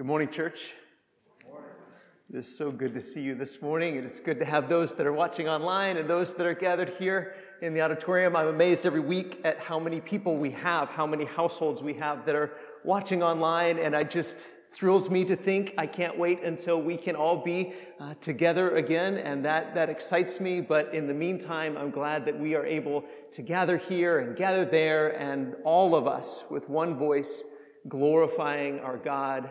Good morning, church. It is so good to see you this morning. It is good to have those that are watching online and those that are gathered here in the auditorium. I'm amazed every week at how many people we have, how many households we have that are watching online, and I just thrills me to think I can't wait until we can all be uh, together again, and that, that excites me. But in the meantime, I'm glad that we are able to gather here and gather there, and all of us with one voice glorifying our God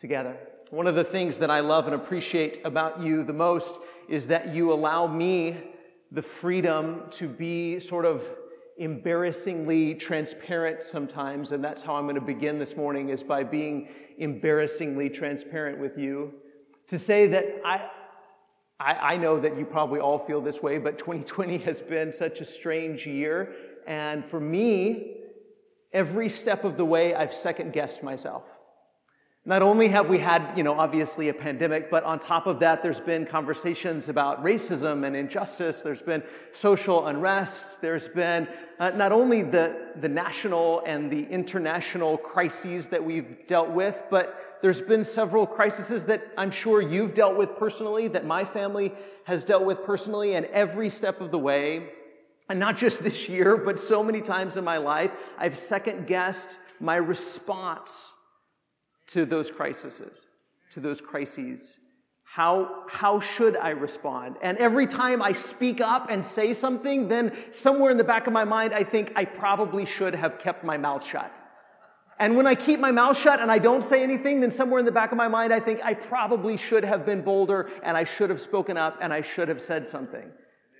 together. One of the things that I love and appreciate about you the most is that you allow me the freedom to be sort of embarrassingly transparent sometimes and that's how i'm going to begin this morning is by being embarrassingly transparent with you to say that I, I, I know that you probably all feel this way but 2020 has been such a strange year and for me every step of the way i've second guessed myself not only have we had, you know, obviously a pandemic, but on top of that, there's been conversations about racism and injustice. There's been social unrest. There's been uh, not only the, the national and the international crises that we've dealt with, but there's been several crises that I'm sure you've dealt with personally, that my family has dealt with personally, and every step of the way, and not just this year, but so many times in my life, I've second guessed my response to those crises, to those crises. How, how should I respond? And every time I speak up and say something, then somewhere in the back of my mind, I think I probably should have kept my mouth shut. And when I keep my mouth shut and I don't say anything, then somewhere in the back of my mind, I think I probably should have been bolder and I should have spoken up and I should have said something.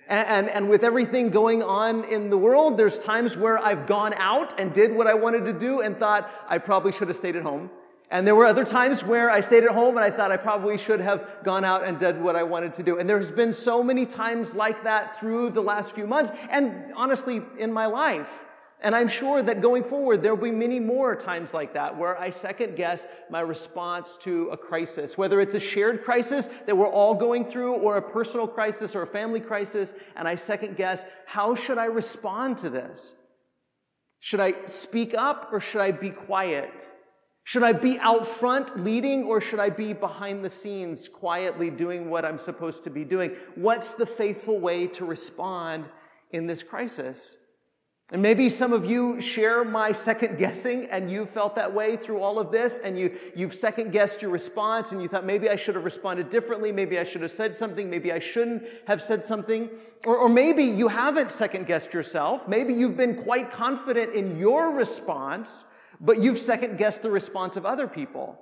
And, and, and, with everything going on in the world, there's times where I've gone out and did what I wanted to do and thought I probably should have stayed at home. And there were other times where I stayed at home and I thought I probably should have gone out and did what I wanted to do. And there's been so many times like that through the last few months and honestly in my life. And I'm sure that going forward, there will be many more times like that where I second guess my response to a crisis, whether it's a shared crisis that we're all going through or a personal crisis or a family crisis. And I second guess, how should I respond to this? Should I speak up or should I be quiet? Should I be out front leading or should I be behind the scenes quietly doing what I'm supposed to be doing? What's the faithful way to respond in this crisis? And maybe some of you share my second guessing and you felt that way through all of this and you, you've second guessed your response and you thought maybe I should have responded differently. Maybe I should have said something. Maybe I shouldn't have said something. Or, or maybe you haven't second guessed yourself. Maybe you've been quite confident in your response but you've second guessed the response of other people.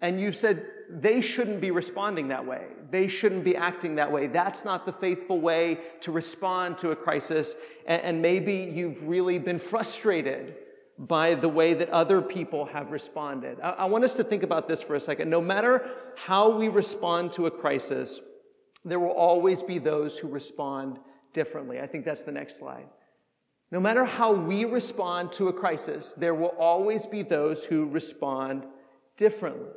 And you've said they shouldn't be responding that way. They shouldn't be acting that way. That's not the faithful way to respond to a crisis. And, maybe you've really been frustrated by the way that other people have responded. I want us to think about this for a second. No matter how we respond to a crisis, there will always be those who respond differently. I think that's the next slide. No matter how we respond to a crisis, there will always be those who respond differently.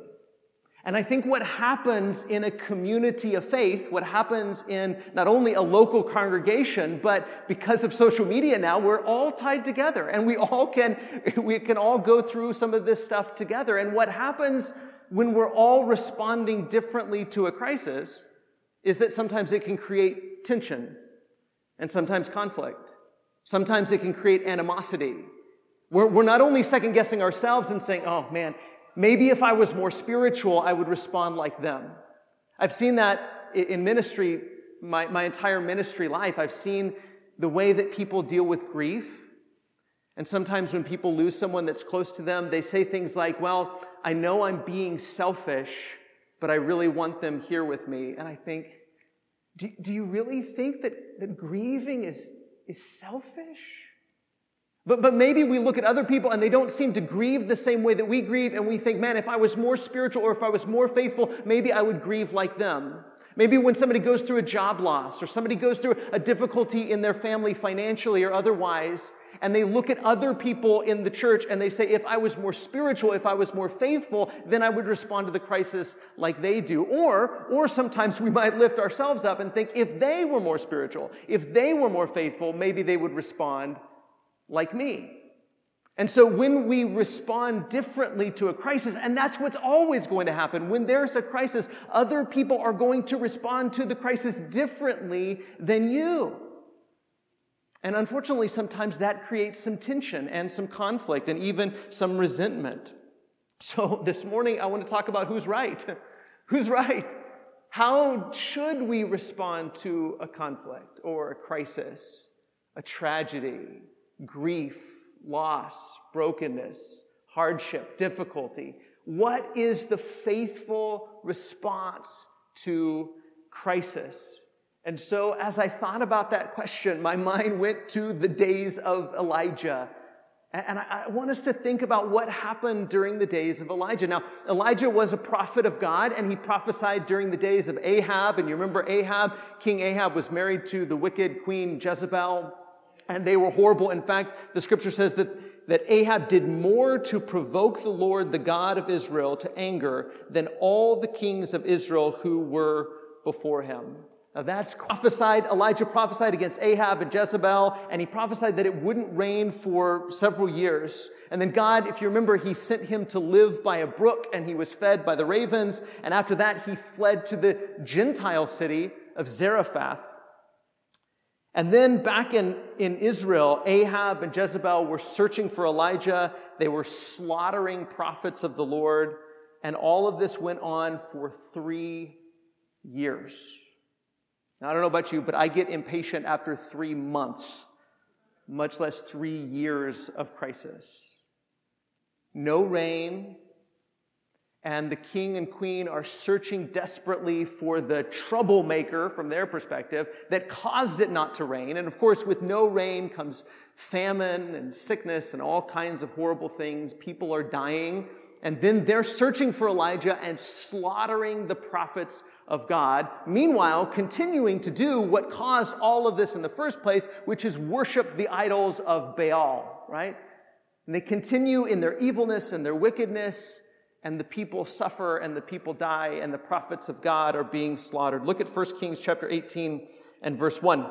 And I think what happens in a community of faith, what happens in not only a local congregation, but because of social media now, we're all tied together and we all can, we can all go through some of this stuff together. And what happens when we're all responding differently to a crisis is that sometimes it can create tension and sometimes conflict. Sometimes it can create animosity. We're, we're not only second guessing ourselves and saying, oh man, maybe if I was more spiritual, I would respond like them. I've seen that in ministry, my, my entire ministry life. I've seen the way that people deal with grief. And sometimes when people lose someone that's close to them, they say things like, well, I know I'm being selfish, but I really want them here with me. And I think, do, do you really think that, that grieving is, is selfish. But, but maybe we look at other people and they don't seem to grieve the same way that we grieve, and we think, man, if I was more spiritual or if I was more faithful, maybe I would grieve like them. Maybe when somebody goes through a job loss or somebody goes through a difficulty in their family financially or otherwise, and they look at other people in the church and they say, if I was more spiritual, if I was more faithful, then I would respond to the crisis like they do. Or, or sometimes we might lift ourselves up and think, if they were more spiritual, if they were more faithful, maybe they would respond like me. And so when we respond differently to a crisis, and that's what's always going to happen, when there's a crisis, other people are going to respond to the crisis differently than you. And unfortunately, sometimes that creates some tension and some conflict and even some resentment. So this morning, I want to talk about who's right. who's right? How should we respond to a conflict or a crisis, a tragedy, grief, loss, brokenness, hardship, difficulty? What is the faithful response to crisis? And so, as I thought about that question, my mind went to the days of Elijah. And I want us to think about what happened during the days of Elijah. Now, Elijah was a prophet of God, and he prophesied during the days of Ahab. And you remember Ahab? King Ahab was married to the wicked queen Jezebel and they were horrible. In fact, the scripture says that, that Ahab did more to provoke the Lord, the God of Israel, to anger than all the kings of Israel who were before him. Now that's prophesied. Elijah prophesied against Ahab and Jezebel, and he prophesied that it wouldn't rain for several years. And then God, if you remember, he sent him to live by a brook, and he was fed by the ravens. And after that, he fled to the Gentile city of Zarephath. And then back in, in Israel, Ahab and Jezebel were searching for Elijah. They were slaughtering prophets of the Lord. And all of this went on for three years. Now, I don't know about you, but I get impatient after three months, much less three years of crisis. No rain, and the king and queen are searching desperately for the troublemaker from their perspective that caused it not to rain. And of course, with no rain comes famine and sickness and all kinds of horrible things. People are dying. And then they're searching for Elijah and slaughtering the prophets of God. Meanwhile, continuing to do what caused all of this in the first place, which is worship the idols of Baal, right? And they continue in their evilness and their wickedness and the people suffer and the people die and the prophets of God are being slaughtered. Look at 1 Kings chapter 18 and verse 1.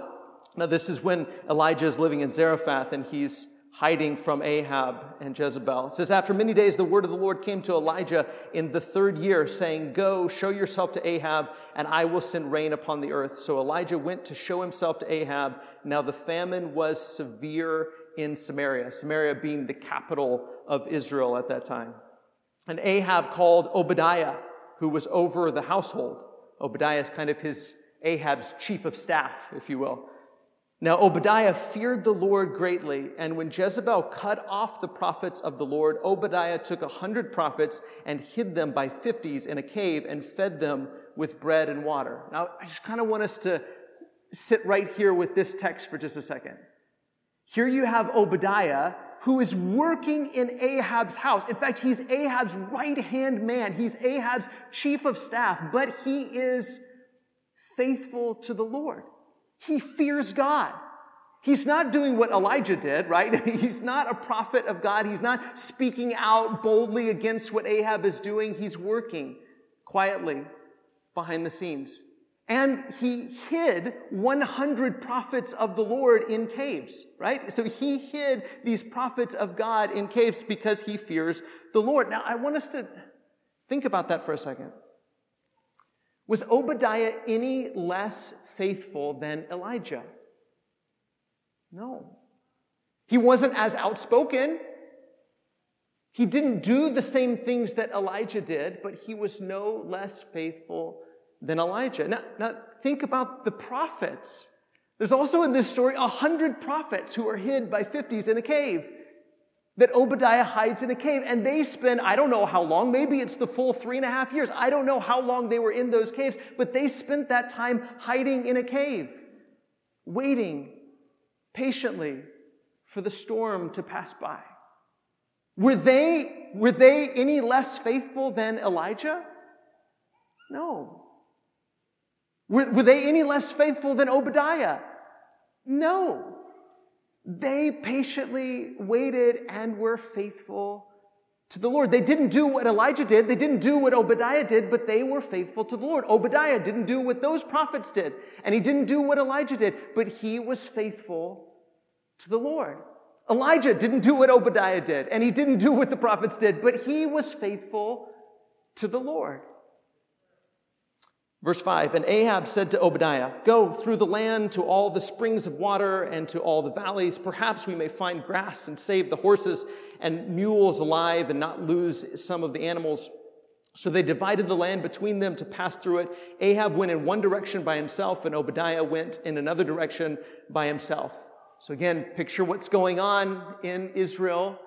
Now, this is when Elijah is living in Zarephath and he's hiding from Ahab and Jezebel. It says, After many days, the word of the Lord came to Elijah in the third year, saying, Go, show yourself to Ahab, and I will send rain upon the earth. So Elijah went to show himself to Ahab. Now the famine was severe in Samaria, Samaria being the capital of Israel at that time. And Ahab called Obadiah, who was over the household. Obadiah is kind of his Ahab's chief of staff, if you will. Now, Obadiah feared the Lord greatly, and when Jezebel cut off the prophets of the Lord, Obadiah took a hundred prophets and hid them by fifties in a cave and fed them with bread and water. Now, I just kind of want us to sit right here with this text for just a second. Here you have Obadiah who is working in Ahab's house. In fact, he's Ahab's right hand man. He's Ahab's chief of staff, but he is faithful to the Lord. He fears God. He's not doing what Elijah did, right? He's not a prophet of God. He's not speaking out boldly against what Ahab is doing. He's working quietly behind the scenes. And he hid 100 prophets of the Lord in caves, right? So he hid these prophets of God in caves because he fears the Lord. Now, I want us to think about that for a second. Was Obadiah any less faithful than Elijah? No. He wasn't as outspoken. He didn't do the same things that Elijah did, but he was no less faithful than Elijah. Now, now think about the prophets. There's also in this story a hundred prophets who are hid by fifties in a cave that Obadiah hides in a cave. And they spend, I don't know how long, maybe it's the full three and a half years. I don't know how long they were in those caves, but they spent that time hiding in a cave, waiting patiently for the storm to pass by. Were they, were they any less faithful than Elijah? No. Were, were they any less faithful than Obadiah? No. They patiently waited and were faithful to the Lord. They didn't do what Elijah did. They didn't do what Obadiah did, but they were faithful to the Lord. Obadiah didn't do what those prophets did, and he didn't do what Elijah did, but he was faithful to the Lord. Elijah didn't do what Obadiah did, and he didn't do what the prophets did, but he was faithful to the Lord. Verse 5 And Ahab said to Obadiah, Go through the land to all the springs of water and to all the valleys. Perhaps we may find grass and save the horses and mules alive and not lose some of the animals. So they divided the land between them to pass through it. Ahab went in one direction by himself, and Obadiah went in another direction by himself. So again, picture what's going on in Israel.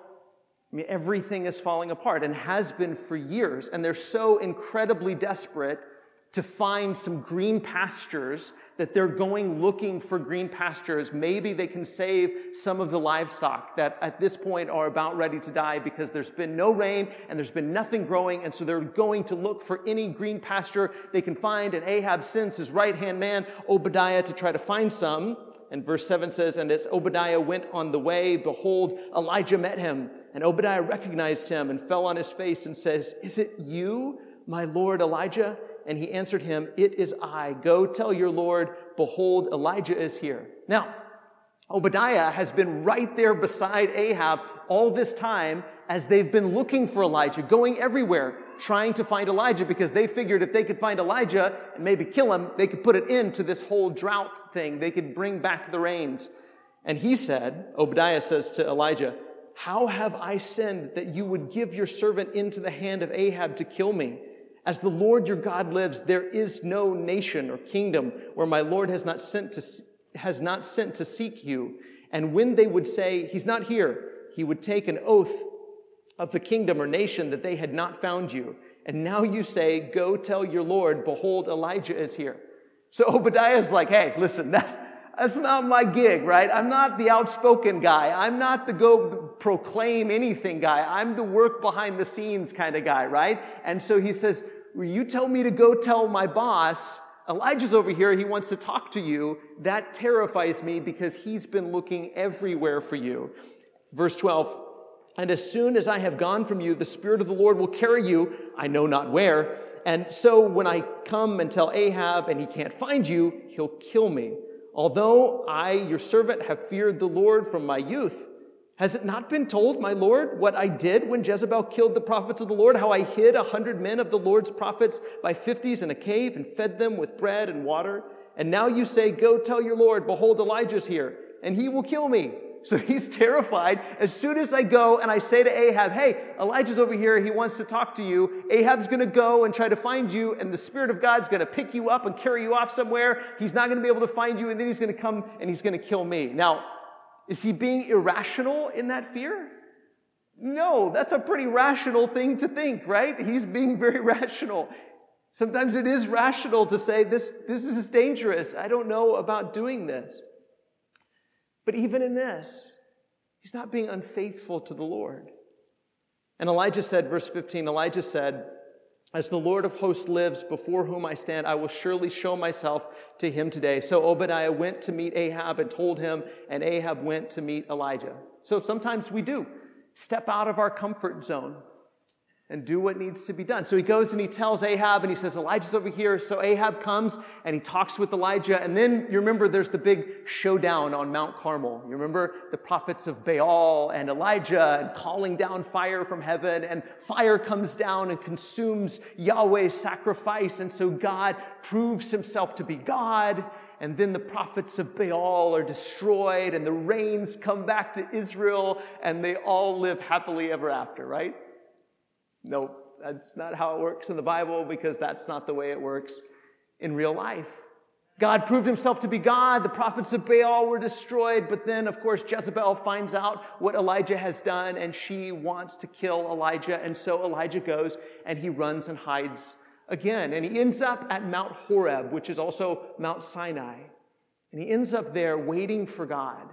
I mean, everything is falling apart and has been for years, and they're so incredibly desperate to find some green pastures that they're going looking for green pastures. Maybe they can save some of the livestock that at this point are about ready to die because there's been no rain and there's been nothing growing. And so they're going to look for any green pasture they can find. And Ahab sends his right hand man, Obadiah, to try to find some. And verse 7 says, And as Obadiah went on the way, behold, Elijah met him. And Obadiah recognized him and fell on his face and says, Is it you, my Lord Elijah? And he answered him, It is I. Go tell your Lord, behold, Elijah is here. Now, Obadiah has been right there beside Ahab all this time as they've been looking for Elijah, going everywhere, trying to find Elijah because they figured if they could find Elijah and maybe kill him, they could put it into this whole drought thing. They could bring back the rains. And he said, Obadiah says to Elijah, How have I sinned that you would give your servant into the hand of Ahab to kill me? As the Lord your God lives, there is no nation or kingdom where my Lord has not sent to, has not sent to seek you. And when they would say, He's not here, he would take an oath of the kingdom or nation that they had not found you. And now you say, Go tell your Lord, behold, Elijah is here. So Obadiah is like, Hey, listen, that's, that's not my gig, right? I'm not the outspoken guy. I'm not the go proclaim anything guy. I'm the work behind the scenes kind of guy, right? And so he says, you tell me to go tell my boss, Elijah's over here, he wants to talk to you. That terrifies me because he's been looking everywhere for you. Verse 12, and as soon as I have gone from you, the Spirit of the Lord will carry you, I know not where. And so when I come and tell Ahab and he can't find you, he'll kill me. Although I, your servant, have feared the Lord from my youth, has it not been told, my Lord, what I did when Jezebel killed the prophets of the Lord, how I hid a hundred men of the Lord's prophets by fifties in a cave and fed them with bread and water? And now you say, Go tell your Lord, behold, Elijah's here, and he will kill me. So he's terrified. As soon as I go and I say to Ahab, Hey, Elijah's over here, he wants to talk to you, Ahab's gonna go and try to find you, and the Spirit of God's gonna pick you up and carry you off somewhere. He's not gonna be able to find you, and then he's gonna come and he's gonna kill me. Now, is he being irrational in that fear? No, that's a pretty rational thing to think, right? He's being very rational. Sometimes it is rational to say, this, this is dangerous. I don't know about doing this. But even in this, he's not being unfaithful to the Lord. And Elijah said, verse 15, Elijah said, as the Lord of hosts lives, before whom I stand, I will surely show myself to him today. So Obadiah went to meet Ahab and told him, and Ahab went to meet Elijah. So sometimes we do step out of our comfort zone and do what needs to be done. So he goes and he tells Ahab and he says, Elijah's over here. So Ahab comes and he talks with Elijah. And then you remember there's the big showdown on Mount Carmel. You remember the prophets of Baal and Elijah and calling down fire from heaven and fire comes down and consumes Yahweh's sacrifice. And so God proves himself to be God. And then the prophets of Baal are destroyed and the rains come back to Israel and they all live happily ever after, right? No, that's not how it works in the Bible because that's not the way it works in real life. God proved himself to be God. The prophets of Baal were destroyed. But then, of course, Jezebel finds out what Elijah has done and she wants to kill Elijah. And so Elijah goes and he runs and hides again. And he ends up at Mount Horeb, which is also Mount Sinai. And he ends up there waiting for God.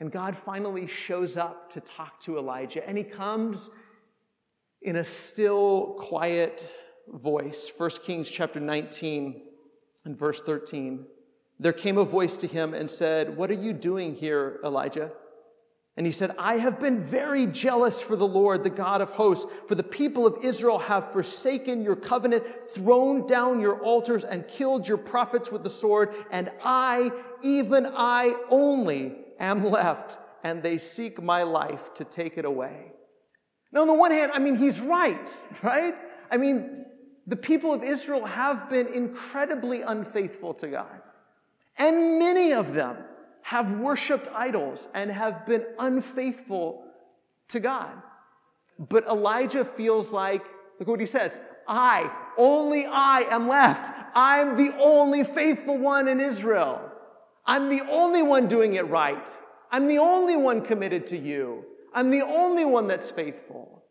And God finally shows up to talk to Elijah. And he comes in a still, quiet voice. 1 Kings chapter 19 and verse 13. There came a voice to him and said, What are you doing here, Elijah? And he said, I have been very jealous for the Lord, the God of hosts, for the people of Israel have forsaken your covenant, thrown down your altars, and killed your prophets with the sword, and I, even I only, am left and they seek my life to take it away. Now, on the one hand, I mean, he's right, right? I mean, the people of Israel have been incredibly unfaithful to God. And many of them have worshiped idols and have been unfaithful to God. But Elijah feels like, look what he says I, only I am left. I'm the only faithful one in Israel. I'm the only one doing it right. I'm the only one committed to you. I'm the only one that's faithful.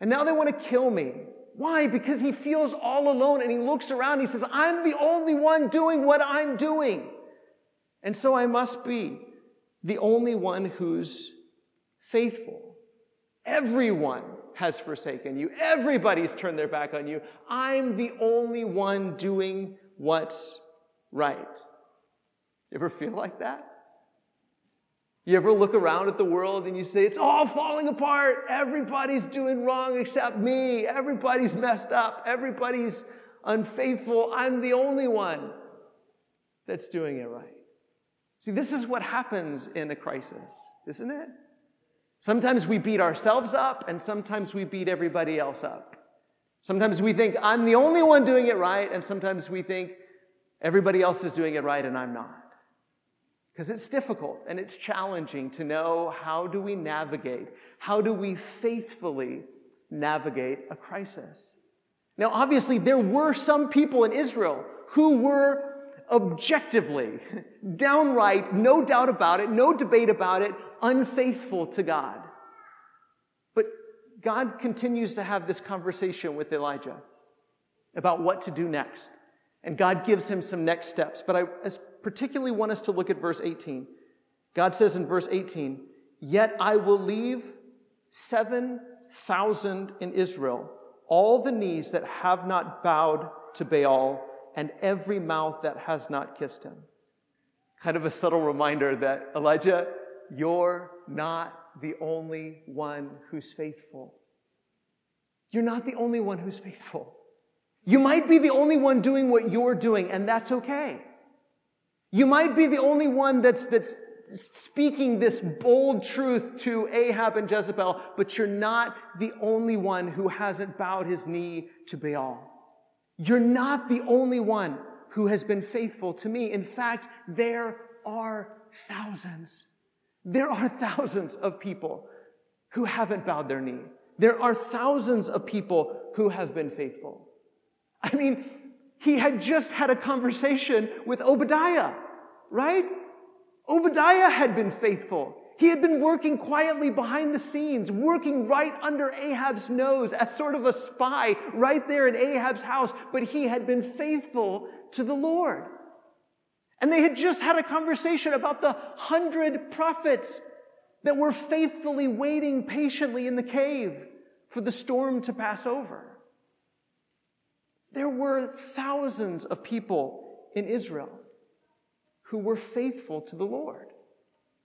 And now they want to kill me. Why? Because he feels all alone and he looks around. he says, I'm the only one doing what I'm doing. And so I must be the only one who's faithful. Everyone has forsaken you. Everybody's turned their back on you. I'm the only one doing what's right. You ever feel like that? You ever look around at the world and you say, it's all falling apart. Everybody's doing wrong except me. Everybody's messed up. Everybody's unfaithful. I'm the only one that's doing it right. See, this is what happens in a crisis, isn't it? Sometimes we beat ourselves up and sometimes we beat everybody else up. Sometimes we think, I'm the only one doing it right, and sometimes we think everybody else is doing it right and I'm not. Because it's difficult and it's challenging to know how do we navigate, how do we faithfully navigate a crisis. Now, obviously, there were some people in Israel who were objectively, downright, no doubt about it, no debate about it, unfaithful to God. But God continues to have this conversation with Elijah about what to do next. And God gives him some next steps. But I particularly want us to look at verse 18. God says in verse 18, Yet I will leave 7,000 in Israel, all the knees that have not bowed to Baal, and every mouth that has not kissed him. Kind of a subtle reminder that Elijah, you're not the only one who's faithful. You're not the only one who's faithful. You might be the only one doing what you're doing, and that's okay. You might be the only one that's, that's speaking this bold truth to Ahab and Jezebel, but you're not the only one who hasn't bowed his knee to Baal. You're not the only one who has been faithful to me. In fact, there are thousands. There are thousands of people who haven't bowed their knee. There are thousands of people who have been faithful. I mean, he had just had a conversation with Obadiah, right? Obadiah had been faithful. He had been working quietly behind the scenes, working right under Ahab's nose as sort of a spy right there in Ahab's house, but he had been faithful to the Lord. And they had just had a conversation about the hundred prophets that were faithfully waiting patiently in the cave for the storm to pass over. There were thousands of people in Israel who were faithful to the Lord.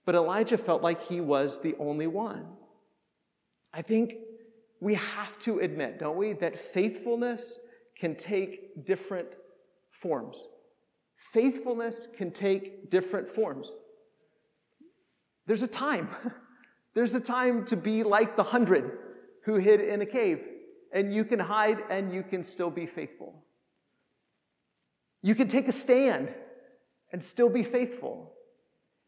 But Elijah felt like he was the only one. I think we have to admit, don't we, that faithfulness can take different forms. Faithfulness can take different forms. There's a time. There's a time to be like the hundred who hid in a cave, and you can hide and you can still be faithful. You can take a stand and still be faithful.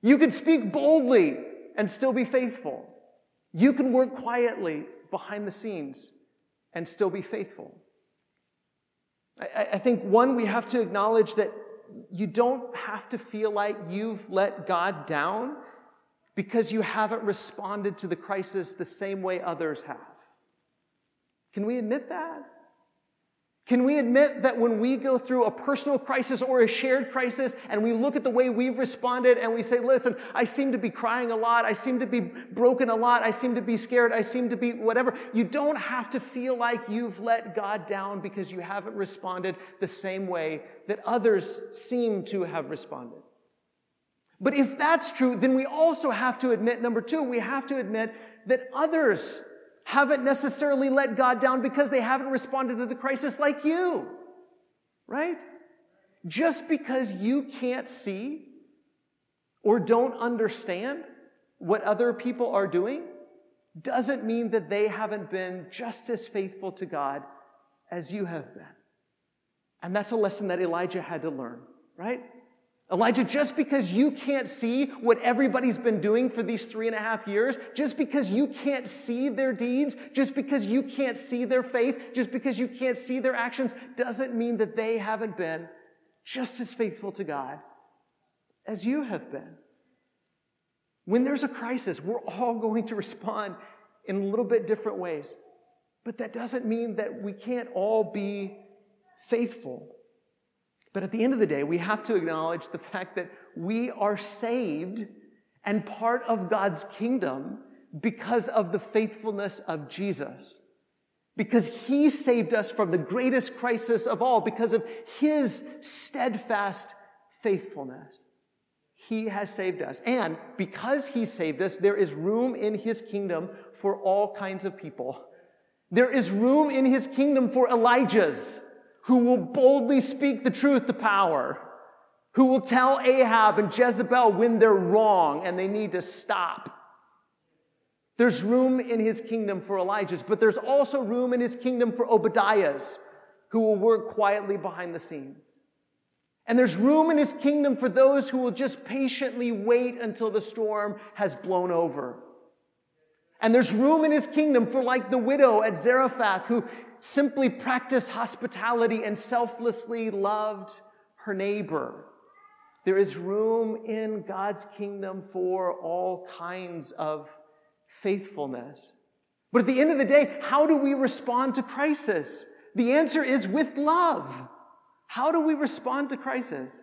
You can speak boldly and still be faithful. You can work quietly behind the scenes and still be faithful. I, I, think, one, we have to acknowledge that you don't have to feel like you've let God down because you haven't responded to the crisis the same way others have. Can we admit that? Can we admit that when we go through a personal crisis or a shared crisis and we look at the way we've responded and we say, listen, I seem to be crying a lot. I seem to be broken a lot. I seem to be scared. I seem to be whatever. You don't have to feel like you've let God down because you haven't responded the same way that others seem to have responded. But if that's true, then we also have to admit, number two, we have to admit that others haven't necessarily let God down because they haven't responded to the crisis like you, right? Just because you can't see or don't understand what other people are doing doesn't mean that they haven't been just as faithful to God as you have been. And that's a lesson that Elijah had to learn, right? Elijah, just because you can't see what everybody's been doing for these three and a half years, just because you can't see their deeds, just because you can't see their faith, just because you can't see their actions, doesn't mean that they haven't been just as faithful to God as you have been. When there's a crisis, we're all going to respond in a little bit different ways. But that doesn't mean that we can't all be faithful. But at the end of the day, we have to acknowledge the fact that we are saved and part of God's kingdom because of the faithfulness of Jesus. Because he saved us from the greatest crisis of all, because of his steadfast faithfulness. He has saved us. And because he saved us, there is room in his kingdom for all kinds of people. There is room in his kingdom for Elijahs who will boldly speak the truth to power, who will tell Ahab and Jezebel when they're wrong and they need to stop. There's room in his kingdom for Elijah's, but there's also room in his kingdom for Obadiah's who will work quietly behind the scenes. And there's room in his kingdom for those who will just patiently wait until the storm has blown over. And there's room in his kingdom for like the widow at Zarephath who simply practiced hospitality and selflessly loved her neighbor. There is room in God's kingdom for all kinds of faithfulness. But at the end of the day, how do we respond to crisis? The answer is with love. How do we respond to crisis?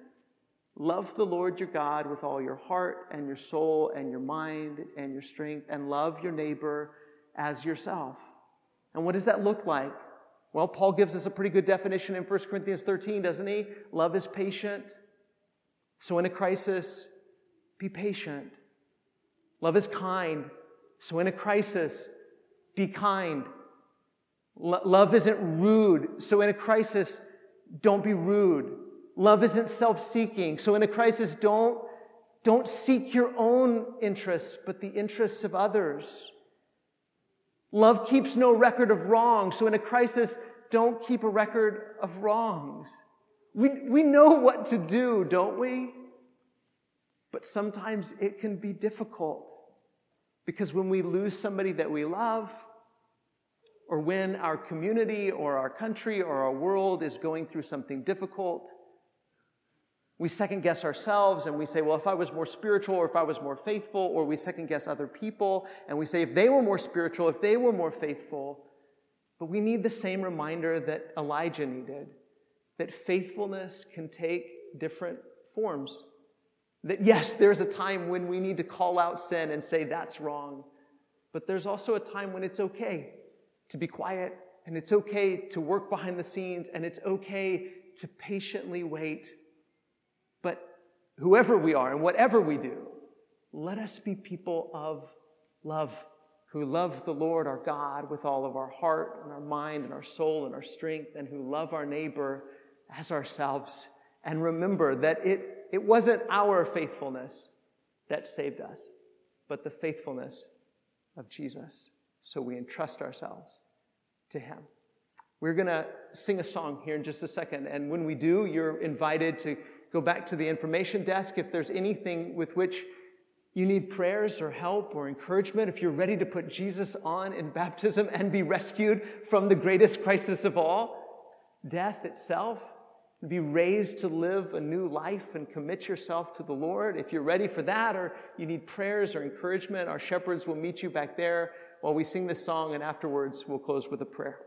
Love the Lord your God with all your heart and your soul and your mind and your strength, and love your neighbor as yourself. And what does that look like? Well, Paul gives us a pretty good definition in 1 Corinthians 13, doesn't he? Love is patient. So in a crisis, be patient. Love is kind. So in a crisis, be kind. love isn't rude. So in a crisis, don't be rude. Love isn't self-seeking. So in a crisis, don't, don't seek your own interests, but the interests of others. Love keeps no record of wrong. So in a crisis, don't keep a record of wrongs. We, we know what to do, don't we? But sometimes it can be difficult because when we lose somebody that we love, or when our community or our country or our world is going through something difficult, we second guess ourselves and we say, well, if I was more spiritual or if I was more faithful, or we second guess other people and we say, if they were more spiritual, if they were more faithful. But we need the same reminder that Elijah needed that faithfulness can take different forms. That yes, there's a time when we need to call out sin and say that's wrong. But there's also a time when it's okay to be quiet and it's okay to work behind the scenes and it's okay to patiently wait whoever we are and whatever we do, let us be people of love who love the Lord our God with all of our heart and our mind and our soul and our strength, and who love our neighbor as ourselves. And remember that it, it wasn't our faithfulness that saved us, but the faithfulness of Jesus. So we entrust ourselves to Him. We're going to sing a song here in just a second. And when we do, you're invited to go back to the information desk if there's anything with which you need prayers or help or encouragement, if you're ready to put Jesus on in baptism and be rescued from the greatest crisis of all, death itself, be raised to live a new life and commit yourself to the Lord. If you're ready for that or you need prayers or encouragement, our shepherds will meet you back there while we sing this song, and afterwards we'll close with a prayer.